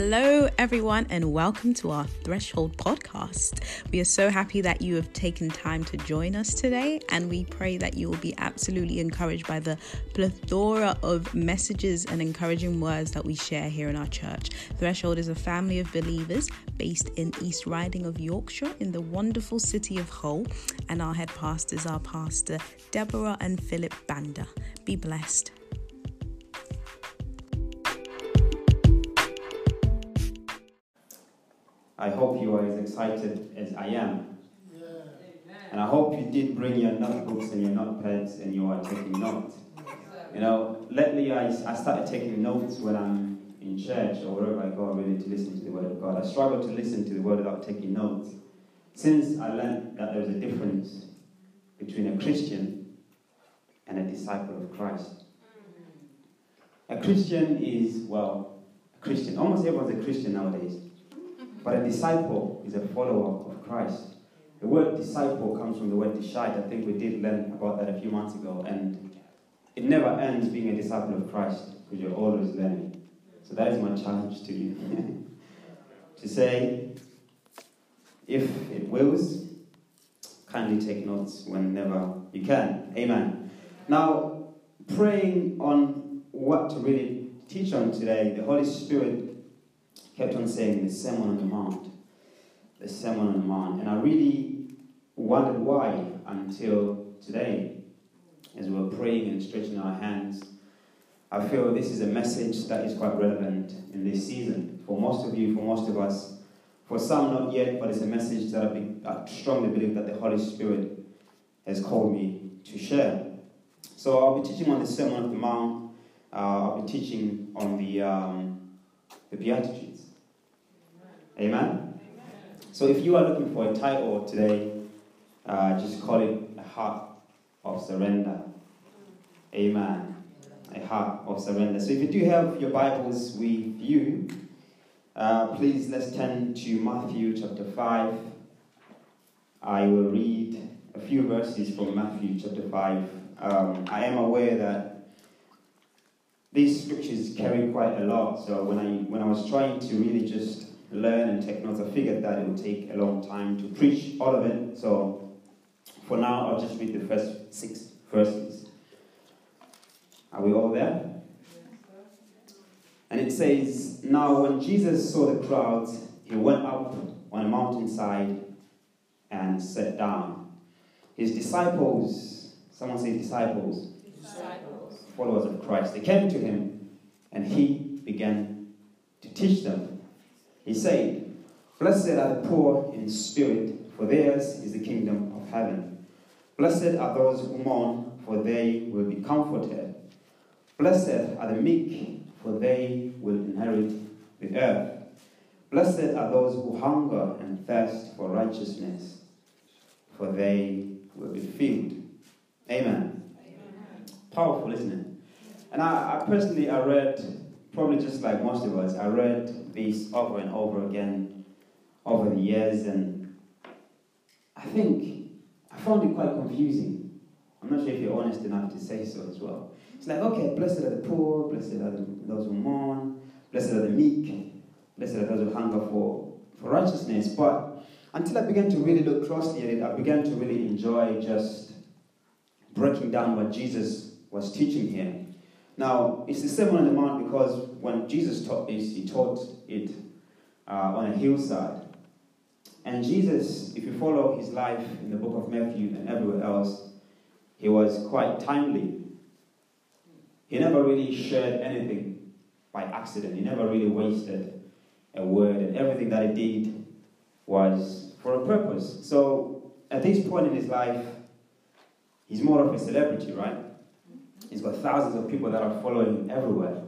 Hello, everyone, and welcome to our Threshold podcast. We are so happy that you have taken time to join us today, and we pray that you will be absolutely encouraged by the plethora of messages and encouraging words that we share here in our church. Threshold is a family of believers based in East Riding of Yorkshire in the wonderful city of Hull, and our head pastors are Pastor Deborah and Philip Banda. Be blessed. I hope you are as excited as I am. And I hope you did bring your notebooks and your notepads and you are taking notes. You know, lately I, I started taking notes when I'm in church or wherever I go really to listen to the Word of God. I struggle to listen to the Word without taking notes. Since I learned that there's a difference between a Christian and a disciple of Christ. Mm-hmm. A Christian is, well, a Christian. Almost everyone's a Christian nowadays. But a disciple is a follower of Christ. The word disciple comes from the word dishite. I think we did learn about that a few months ago. And it never ends being a disciple of Christ because you're always learning. So that is my challenge to you. to say, if it wills, kindly take notes whenever you can. Amen. Now, praying on what to really teach on today, the Holy Spirit kept on saying the Sermon on the Mount, the Sermon on the Mount. And I really wondered why until today, as we were praying and stretching our hands. I feel this is a message that is quite relevant in this season. For most of you, for most of us, for some not yet, but it's a message that I, be, I strongly believe that the Holy Spirit has called me to share. So I'll be teaching on the Sermon on the Mount. Uh, I'll be teaching on the um, the Beatitudes. Amen? So if you are looking for a title today, uh, just call it a heart of surrender. Amen. A heart of surrender. So if you do have your Bibles with you, uh, please let's turn to Matthew chapter 5. I will read a few verses from Matthew chapter 5. Um, I am aware that these scriptures carry quite a lot, so when I, when I was trying to really just learn and take notes. I figured that it would take a long time to preach all of it. So for now, I'll just read the first six verses. Are we all there? And it says, Now when Jesus saw the crowds, he went up on a mountainside and sat down. His disciples, someone say disciples, disciples, followers of Christ, they came to him and he began to teach them. He said, Blessed are the poor in spirit, for theirs is the kingdom of heaven. Blessed are those who mourn, for they will be comforted. Blessed are the meek, for they will inherit the earth. Blessed are those who hunger and thirst for righteousness, for they will be filled. Amen. Amen. Powerful, isn't it? And I, I personally, I read probably just like most of us, I read this over and over again over the years, and I think I found it quite confusing. I'm not sure if you're honest enough to say so as well. It's like, okay, blessed are the poor, blessed are the, those who mourn, blessed are the meek, blessed are those who hunger for, for righteousness. But until I began to really look closely at it, I began to really enjoy just breaking down what Jesus was teaching here. Now, it's the Sermon on the Mount because when Jesus taught this, he taught it uh, on a hillside. And Jesus, if you follow his life in the book of Matthew and everywhere else, he was quite timely. He never really shared anything by accident. He never really wasted a word, and everything that he did was for a purpose. So, at this point in his life, he's more of a celebrity, right? He's got thousands of people that are following him everywhere.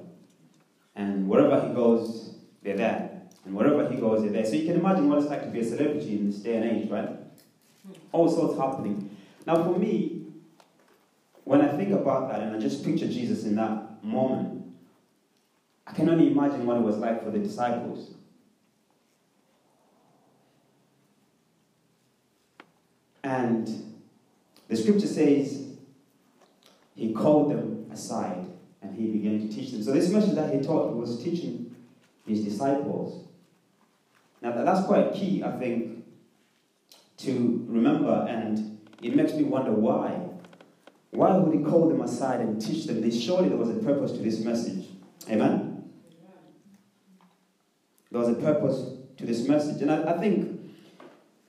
And wherever he goes, they're there. And wherever he goes, they're there. So you can imagine what it's like to be a celebrity in this day and age, right? Hmm. All sorts happening. Now, for me, when I think about that and I just picture Jesus in that moment, I can only imagine what it was like for the disciples. And the scripture says he called them aside and he began to teach them. So this message that he taught was teaching his disciples. Now, that's quite key, I think, to remember, and it makes me wonder why. Why would he call them aside and teach them this? Surely there was a purpose to this message. Amen? There was a purpose to this message. And I, I think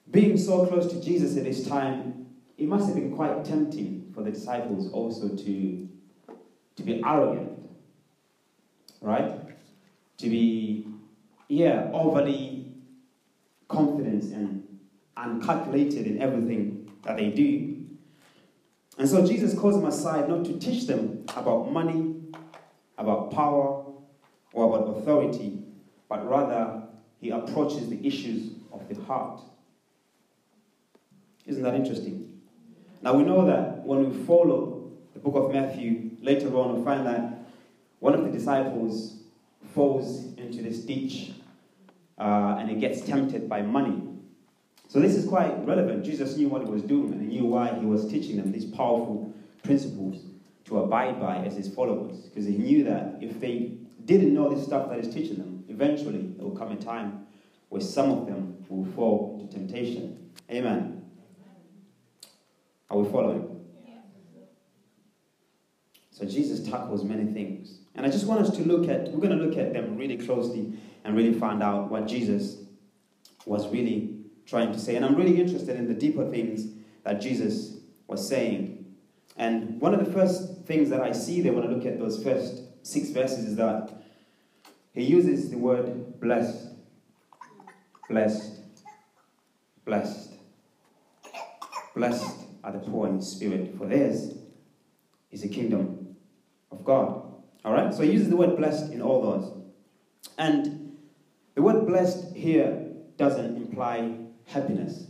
being so close to Jesus at this time, it must have been quite tempting for the disciples also to, to be arrogant, right? To be, yeah, overly confident and uncalculated in everything that they do. And so Jesus calls them aside not to teach them about money, about power, or about authority, but rather he approaches the issues of the heart. Isn't that interesting? Now we know that when we follow the book of Matthew, later on we find that one of the disciples falls into this ditch uh, and he gets tempted by money. So this is quite relevant. Jesus knew what he was doing and he knew why he was teaching them these powerful principles to abide by as his followers. Because he knew that if they didn't know this stuff that he's teaching them, eventually there will come a time where some of them will fall into temptation. Amen. Are we following? So Jesus tackles many things. And I just want us to look at, we're going to look at them really closely and really find out what Jesus was really trying to say. And I'm really interested in the deeper things that Jesus was saying. And one of the first things that I see there when I look at those first six verses is that he uses the word blessed, blessed, blessed, blessed are the poor in spirit, for theirs is the kingdom of God. All right? So he uses the word blessed in all those. And the word blessed here doesn't imply happiness.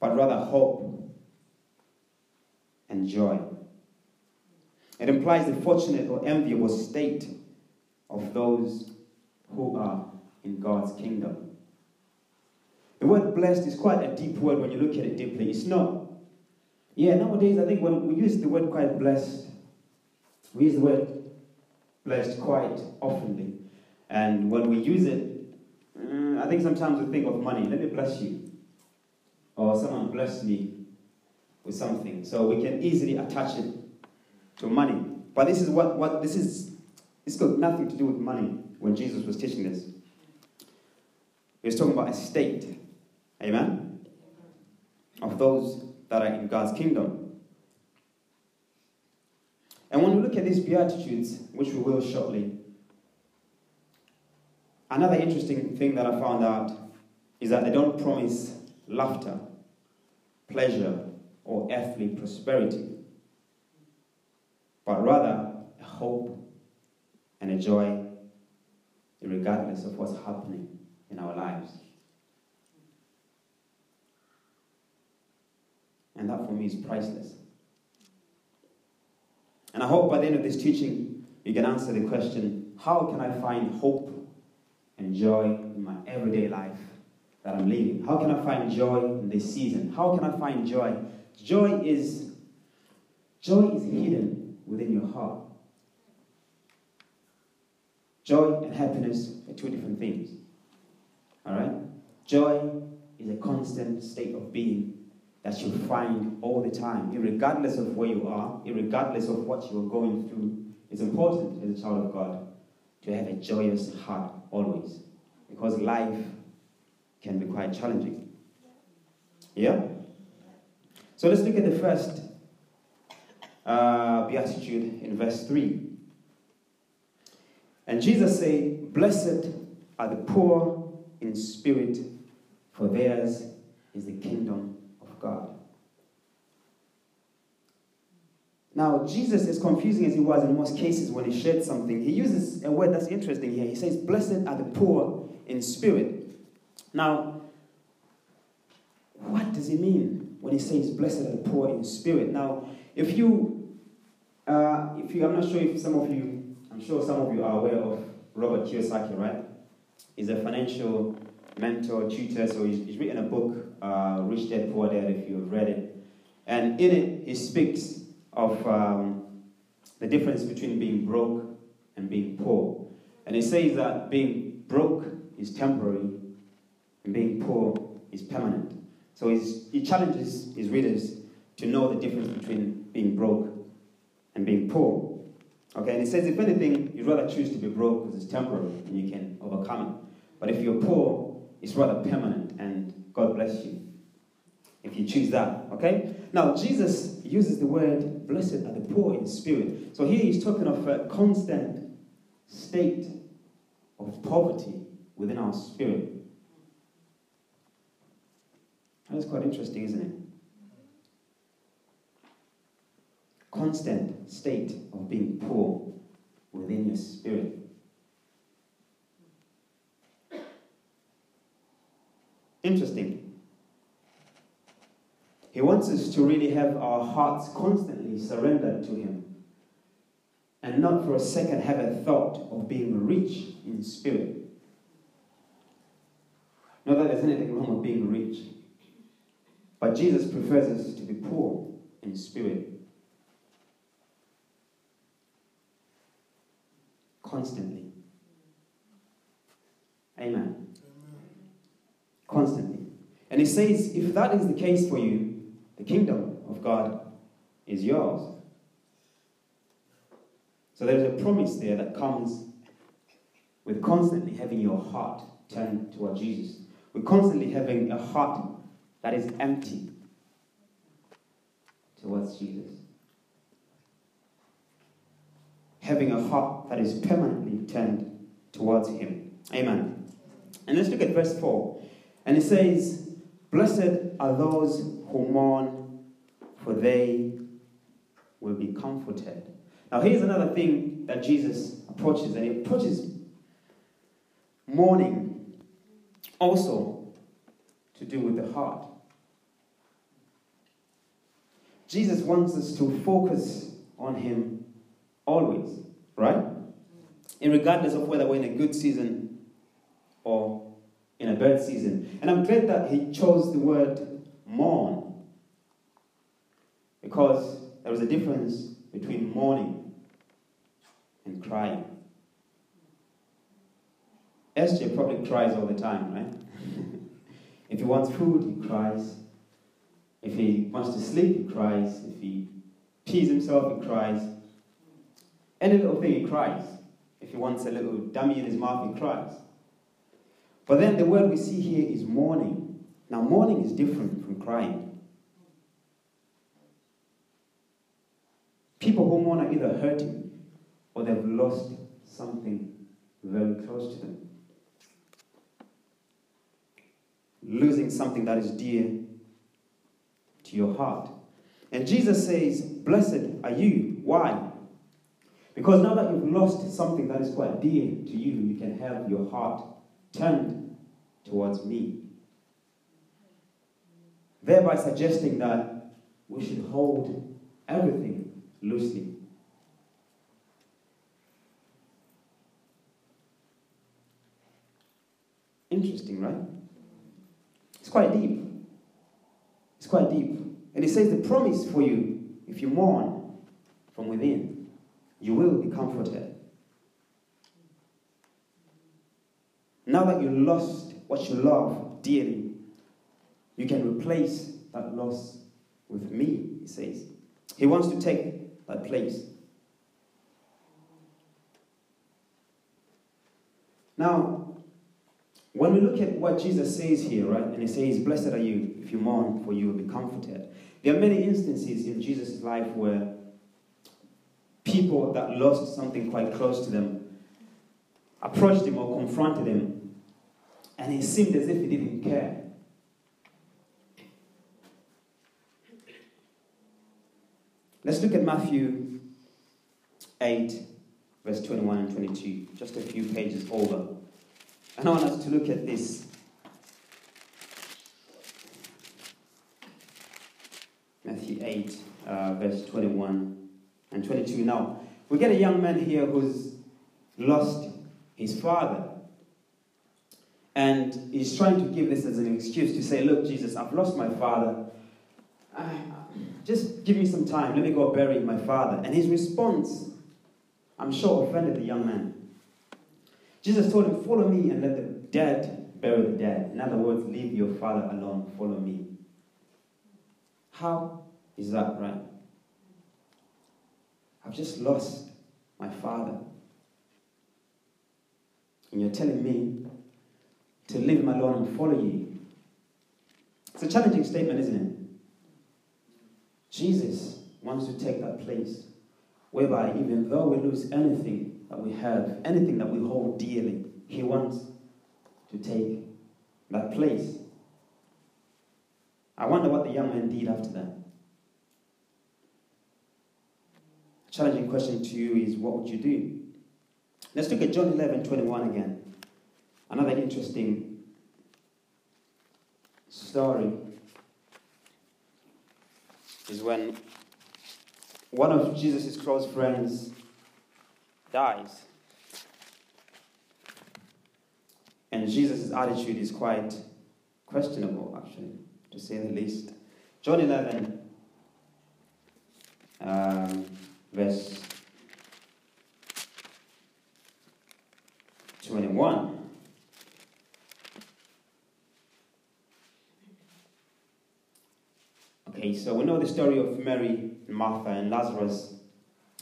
But rather hope and joy. It implies the fortunate or enviable state of those who are in God's kingdom. The word blessed is quite a deep word when you look at it deeply. It's not. Yeah, nowadays I think when we use the word quite blessed, we use the word blessed quite oftenly. And when we use it, mm, I think sometimes we think of money. Let me bless you. Or someone bless me with something. So we can easily attach it to money. But this is what, what this is, it's got nothing to do with money when Jesus was teaching this. He was talking about a state, amen, of those that are in God's kingdom. And when we look at these Beatitudes, which we will shortly, another interesting thing that I found out is that they don't promise laughter, pleasure, or earthly prosperity, but rather hope and a joy regardless of what's happening in our lives. And that for me is priceless. And I hope by the end of this teaching, you can answer the question how can I find hope and joy in my everyday life that I'm living? How can I find joy in this season? How can I find joy? Joy is joy is hidden within your heart. Joy and happiness are two different things. All right? Joy is a constant state of being that you find all the time, regardless of where you are, regardless of what you are going through. It's important as a child of God to have a joyous heart always, because life can be quite challenging. Yeah? So let's look at the first uh, beatitude in verse 3. And Jesus said, Blessed are the poor in spirit, for theirs is the kingdom of God. Now, Jesus is confusing as he was in most cases when he shared something. He uses a word that's interesting here. He says, Blessed are the poor in spirit. Now, what does he mean when he says, Blessed are the poor in spirit? Now, if you, uh, if you, I'm not sure if some of you I'm sure some of you are aware of Robert Kiyosaki, right? He's a financial mentor, tutor, so he's, he's written a book, uh, Rich Dad Poor Dad, if you've read it. And in it, he speaks of um, the difference between being broke and being poor. And he says that being broke is temporary and being poor is permanent. So he challenges his readers to know the difference between being broke and being poor. Okay, and he says, if anything, you'd rather choose to be broke because it's temporary and you can overcome it. But if you're poor, it's rather permanent and God bless you if you choose that. Okay? Now, Jesus uses the word blessed are the poor in spirit. So here he's talking of a constant state of poverty within our spirit. That's quite interesting, isn't it? Constant state of being poor within your spirit. Interesting. He wants us to really have our hearts constantly surrendered to Him and not for a second have a thought of being rich in spirit. Not that there's anything wrong with being rich, but Jesus prefers us to be poor in spirit. Constantly. Amen. Constantly. And he says, if that is the case for you, the kingdom of God is yours. So there's a promise there that comes with constantly having your heart turned toward Jesus. With constantly having a heart that is empty towards Jesus. Having a heart that is permanently turned towards Him. Amen. And let's look at verse 4. And it says, Blessed are those who mourn, for they will be comforted. Now, here's another thing that Jesus approaches, and he approaches mourning also to do with the heart. Jesus wants us to focus on Him always, right? And regardless of whether we're in a good season or in a bad season. And I'm glad that He chose the word mourn because there was a difference between mourning and crying. SJ probably cries all the time, right? if he wants food, he cries. If he wants to sleep, he cries. If he pees himself, he cries. Any little thing, he cries. If he wants a little dummy in his mouth, he cries. But then the word we see here is mourning. Now, mourning is different from crying. People who mourn are either hurting or they've lost something very close to them. Losing something that is dear to your heart. And Jesus says, Blessed are you. Why? Because now that you've lost something that is quite dear to you, you can have your heart turned towards me. Thereby suggesting that we should hold everything loosely. Interesting, right? It's quite deep. It's quite deep. And it says the promise for you, if you mourn from within, you will be comforted. Now that you lost what you love dearly, you can replace that loss with me, he says. He wants to take that place. Now, when we look at what Jesus says here, right, and he says, Blessed are you if you mourn, for you will be comforted. There are many instances in Jesus' life where people that lost something quite close to them approached him or confronted him and it seemed as if he didn't care. Let's look at Matthew 8, verse 21 and 22, just a few pages over. And I want us to look at this. Matthew 8, uh, verse 21 and 22. Now, we get a young man here who's lost his father. And he's trying to give this as an excuse to say, Look, Jesus, I've lost my father. Ah, just give me some time. Let me go bury my father. And his response, I'm sure, offended the young man. Jesus told him, Follow me and let the dead bury the dead. In other words, leave your father alone. Follow me. How is that right? I've just lost my father. And you're telling me to leave him alone and follow you. It's a challenging statement, isn't it? Jesus wants to take that place whereby even though we lose anything that we have, anything that we hold dearly, he wants to take that place. I wonder what the young man did after that. A challenging question to you is what would you do? Let's look at John 11 21 again. Another interesting story is when one of Jesus' close friends dies. And Jesus' attitude is quite questionable, actually, to say the least. John 11, um, verse 21. Okay, so we know the story of Mary and Martha and Lazarus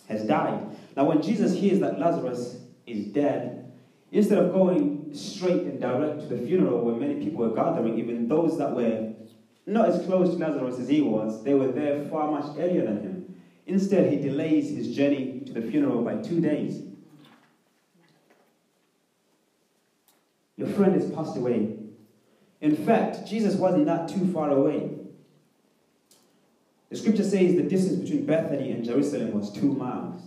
has died. Now, when Jesus hears that Lazarus is dead, instead of going straight and direct to the funeral where many people were gathering, even those that were not as close to Lazarus as he was, they were there far much earlier than him. Instead, he delays his journey to the funeral by two days. Your friend has passed away. In fact, Jesus wasn't that too far away. The scripture says the distance between Bethany and Jerusalem was two miles.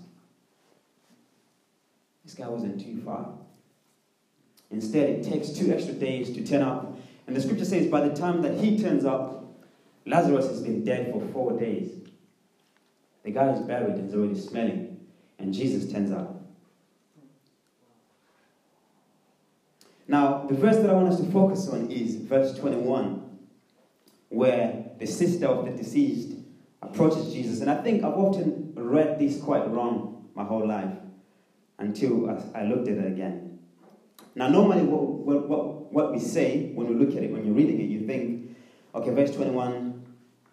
This guy wasn't too far. Instead, it takes two extra days to turn up. And the scripture says by the time that he turns up, Lazarus has been dead for four days. The guy is buried and is already smelling. And Jesus turns up. Now, the verse that I want us to focus on is verse 21, where the sister of the deceased approaches Jesus. And I think I've often read this quite wrong my whole life until I looked at it again. Now, normally, what, what, what we say when we look at it, when you're reading it, you think, okay, verse 21.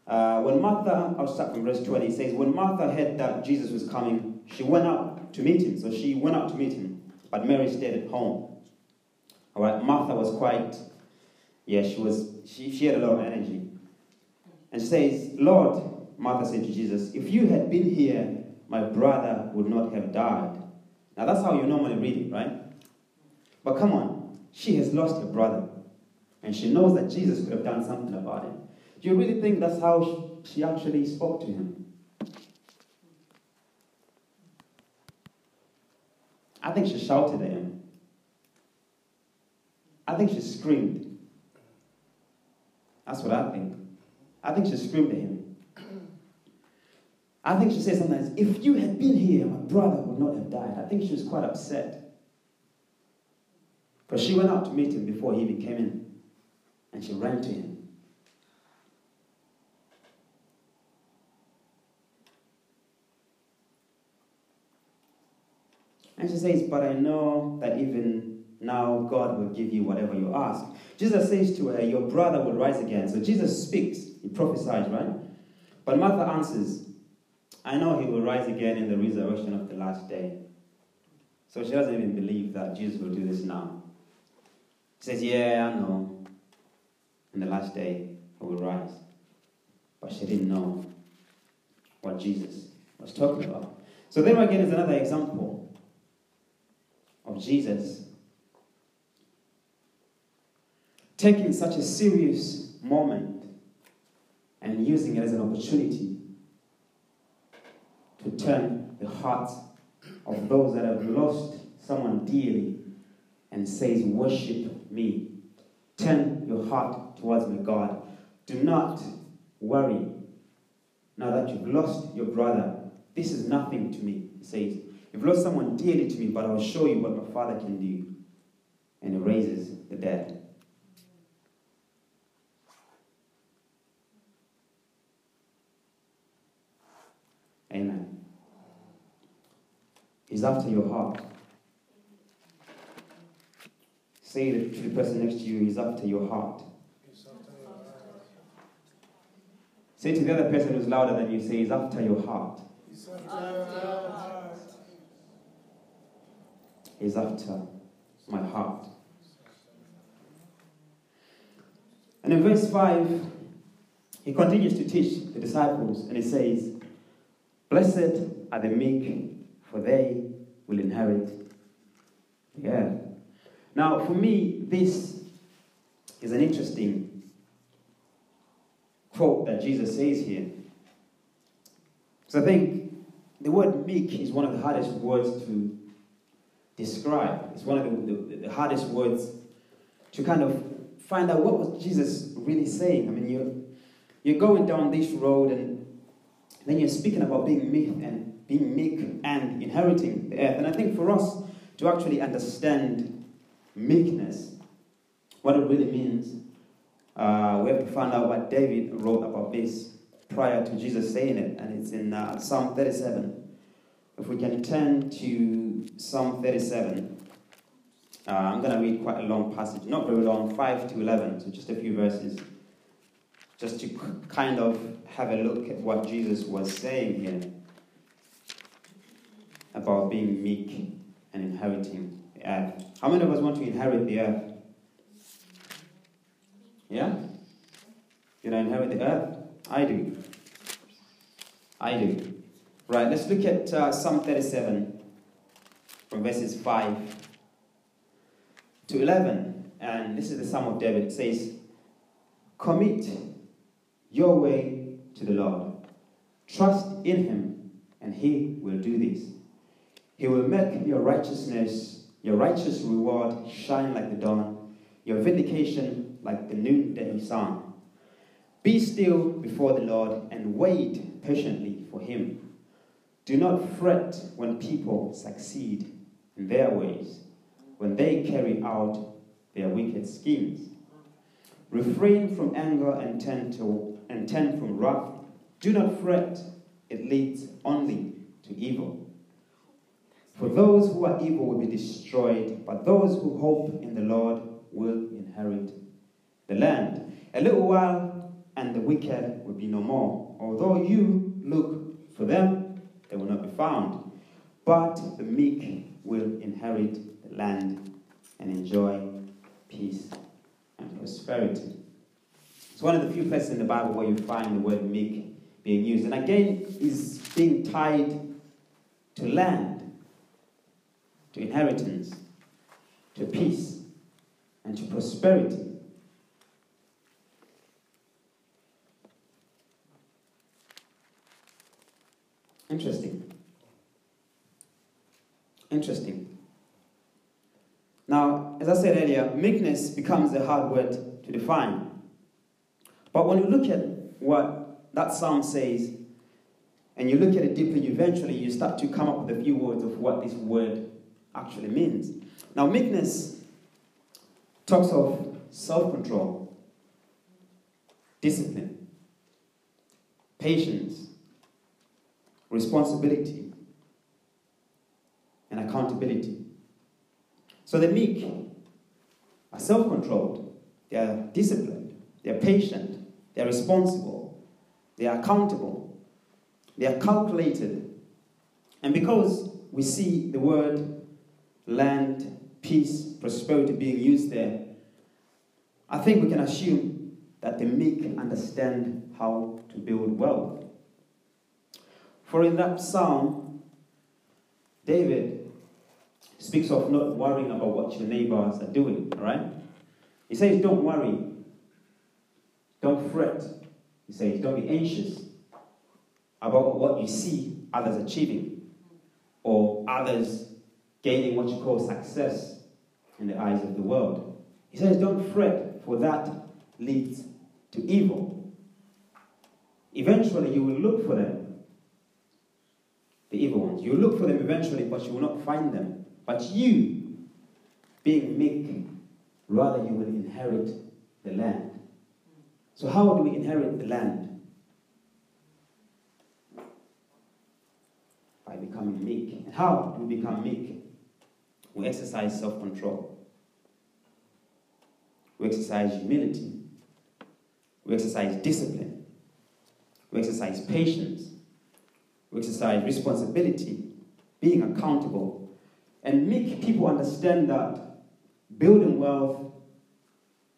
Uh, when Martha, I'll start from verse 20, it says, When Martha heard that Jesus was coming, she went out to meet him. So she went out to meet him, but Mary stayed at home. All right, Martha was quite, yeah, she was, she, she had a lot of energy. And she says, Lord, Martha said to Jesus, If you had been here, my brother would not have died. Now that's how you normally read it, right? But come on, she has lost her brother. And she knows that Jesus could have done something about it. Do you really think that's how she actually spoke to him? I think she shouted at him. I think she screamed. That's what I think. I think she screamed at him. I think she said sometimes, if you had been here, my brother would not have died. I think she was quite upset. Because she went out to meet him before he even came in. And she ran to him. And she says, But I know that even now God will give you whatever you ask. Jesus says to her, Your brother will rise again. So Jesus speaks, he prophesies, right? But Martha answers, I know he will rise again in the resurrection of the last day. So she doesn't even believe that Jesus will do this now. She says, Yeah, I know. In the last day, he will rise. But she didn't know what Jesus was talking about. So there again is another example Jesus taking such a serious moment and using it as an opportunity to turn the hearts of those that have lost someone dearly and says, Worship me. Turn your heart towards my God. Do not worry now that you've lost your brother. This is nothing to me, he says. You've lost someone dearly to me, but I'll show you what my father can do. And he raises the dead. Amen. He's after your heart. Say to the person next to you, He's after your heart. Say to the other person who's louder than you, say, He's after your heart. He's after your heart my heart. And in verse 5, he continues to teach the disciples, and he says, Blessed are the meek, for they will inherit the earth. Now, for me, this is an interesting quote that Jesus says here. Because I think the word meek is one of the hardest words to describe. It's one of the, the, the hardest words to kind of find out what was Jesus really saying. I mean, you're, you're going down this road and then you're speaking about being meek and being meek and inheriting the earth. And I think for us to actually understand meekness, what it really means, uh, we have to find out what David wrote about this prior to Jesus saying it, and it's in uh, Psalm 37. If we can turn to Psalm 37. Uh, I'm going to read quite a long passage, not very long, 5 to 11, so just a few verses, just to kind of have a look at what Jesus was saying here about being meek and inheriting the earth. How many of us want to inherit the earth? Yeah? You know, inherit the earth? I do. I do. Right, let's look at uh, Psalm 37 from verses 5 to 11. And this is the Psalm of David. It says, Commit your way to the Lord. Trust in him, and he will do this. He will make your righteousness, your righteous reward shine like the dawn, your vindication like the noonday sun. Be still before the Lord and wait patiently for him. Do not fret when people succeed in their ways when they carry out their wicked schemes. Refrain from anger and turn, to, and turn from wrath. Do not fret, it leads only to evil. For those who are evil will be destroyed, but those who hope in the Lord will inherit the land. A little while, and the wicked will be no more. Although you look for them, they will not be found. But the meek will inherit the land and enjoy peace and prosperity. It's one of the few places in the Bible where you find the word meek being used. And again, is being tied to land, to inheritance, to peace, and to prosperity. Interesting. Interesting. Now, as I said earlier, meekness becomes a hard word to define. But when you look at what that psalm says, and you look at it deeply, eventually you start to come up with a few words of what this word actually means. Now, meekness talks of self control, discipline, patience, responsibility, and accountability. So the meek are self controlled, they are disciplined, they are patient, they are responsible, they are accountable, they are calculated. And because we see the word land, peace, prosperity being used there, I think we can assume that the meek understand how to build wealth. For in that psalm, David speaks of not worrying about what your neighbors are doing, right? He says, don't worry. Don't fret. He says, don't be anxious about what you see others achieving or others gaining what you call success in the eyes of the world. He says, don't fret, for that leads to evil. Eventually, you will look for them, the evil ones. You look for them eventually, but you will not find them. But you, being meek, rather you will inherit the land. So, how do we inherit the land? By becoming meek. And how do we become meek? We exercise self control, we exercise humility, we exercise discipline, we exercise patience, we exercise responsibility, being accountable, and make people understand that building wealth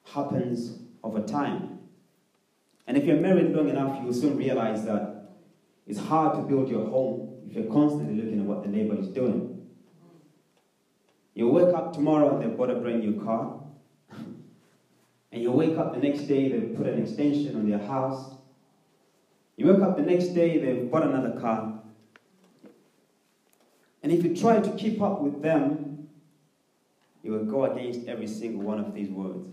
happens over time. And if you're married long enough, you will soon realize that it's hard to build your home if you're constantly looking at what the neighbor is doing. You wake up tomorrow and they've bought a brand new car. and you wake up the next day, they've put an extension on their house. You wake up the next day, they've bought another car. And if you try to keep up with them, you will go against every single one of these words.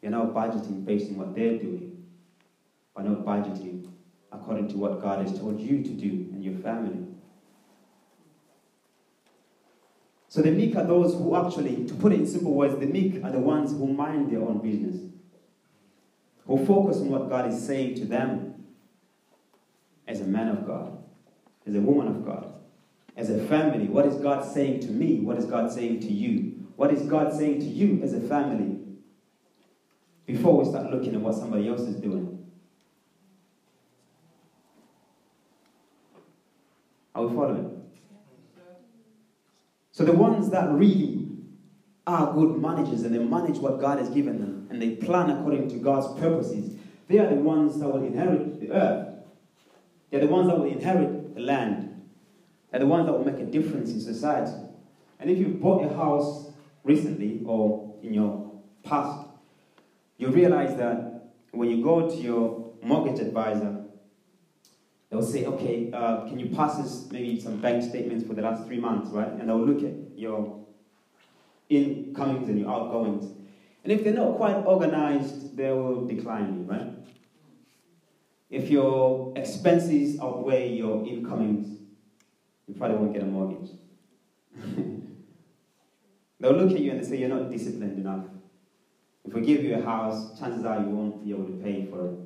You're now budgeting based on what they're doing, but not budgeting according to what God has told you to do and your family. So the meek are those who actually, to put it in simple words, the meek are the ones who mind their own business, who focus on what God is saying to them as a man of God, as a woman of God, as a family. What is God saying to me? What is God saying to you? What is God saying to you as a family? before we start looking at what somebody else is doing. Are we following? So the ones that really are good managers and they manage what God has given them and they plan according to God's purposes, they are the ones that will inherit the earth. They're the ones that will inherit the land. They're the ones that will make a difference in society. And if you've bought a house recently or in your past, you realize that when you go to your mortgage advisor, they'll say, okay, uh, can you pass us maybe some bank statements for the last three months, right? And they'll look at your incomings and your outgoings. And if they're not quite organized, they will decline you, right? If your expenses outweigh your incomings, you probably won't get a mortgage. They'll look at you and they say, You're not disciplined enough. If we give you a house, chances are you won't be able to pay for it.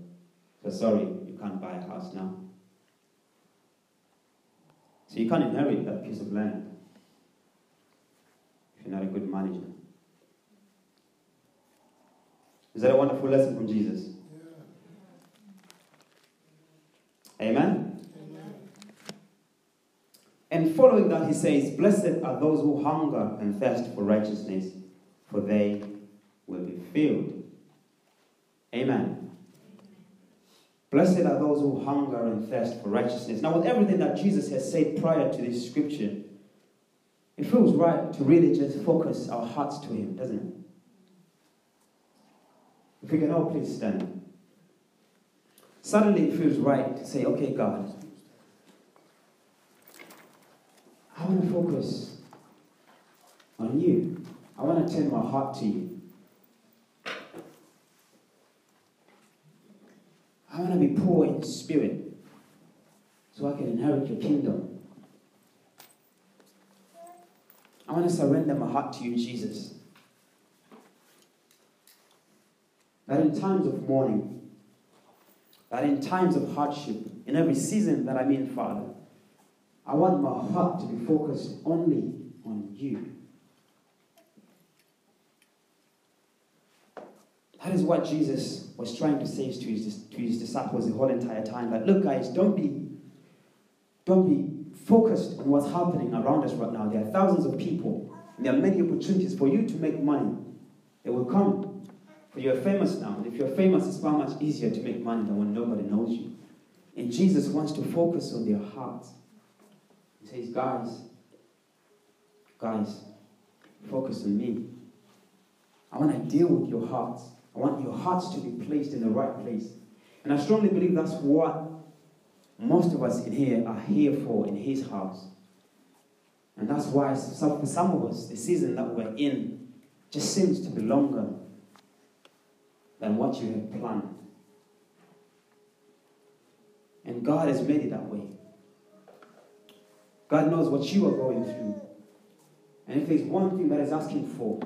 So sorry, you can't buy a house now. So you can't inherit that piece of land if you're not a good manager. Is that a wonderful lesson from Jesus? Yeah. Amen? Amen? And following that, he says, Blessed are those who hunger and thirst for righteousness, for they will be filled. Amen. Blessed are those who hunger and thirst for righteousness. Now, with everything that Jesus has said prior to this scripture, it feels right to really just focus our hearts to Him, doesn't it? If we can all please stand. Suddenly it feels right to say, okay, God, I want to focus on you. I want to turn my heart to you. I want to be poor in spirit so I can inherit your kingdom. I want to surrender my heart to you, Jesus. That in times of mourning, that in times of hardship, in every season that I'm in, Father, I want my heart to be focused only on you. That is what Jesus was trying to say to his, to his disciples the whole entire time. That look, guys, don't be, don't be focused on what's happening around us right now. There are thousands of people. There are many opportunities for you to make money. They will come. For you're famous now. And if you're famous, it's far much easier to make money than when nobody knows you. And Jesus wants to focus on their hearts. He says, guys, guys, focus on me. I want to deal with your hearts. I want your hearts to be placed in the right place. And I strongly believe that's what most of us in here are here for in His house. And that's why for some of us, the season that we're in just seems to be longer than what you have planned. And God has made it that way. God knows what you are going through. And if there's one thing that is asking for,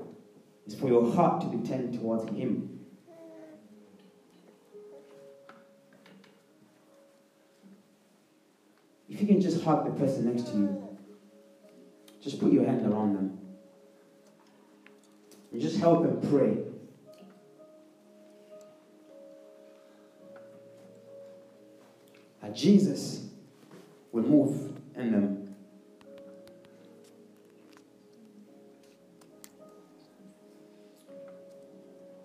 is for your heart to be turned towards Him. If you can just hug the person next to you, just put your hand around them. And just help them pray. That Jesus will move in them.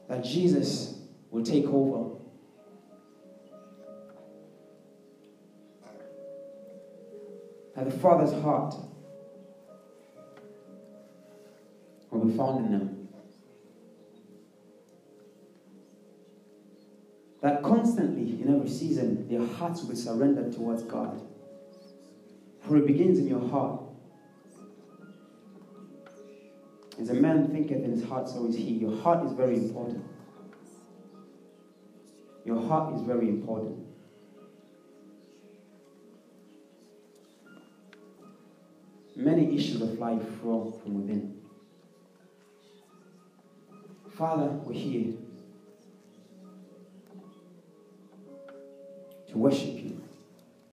That Jesus will take over. That the Father's heart will be found in them. Constantly, in every season, their hearts will be surrendered towards God. For it begins in your heart. As a man thinketh in his heart, so is he. Your heart is very important. Your heart is very important. Many issues of life flow from within. Father, we're here to worship you.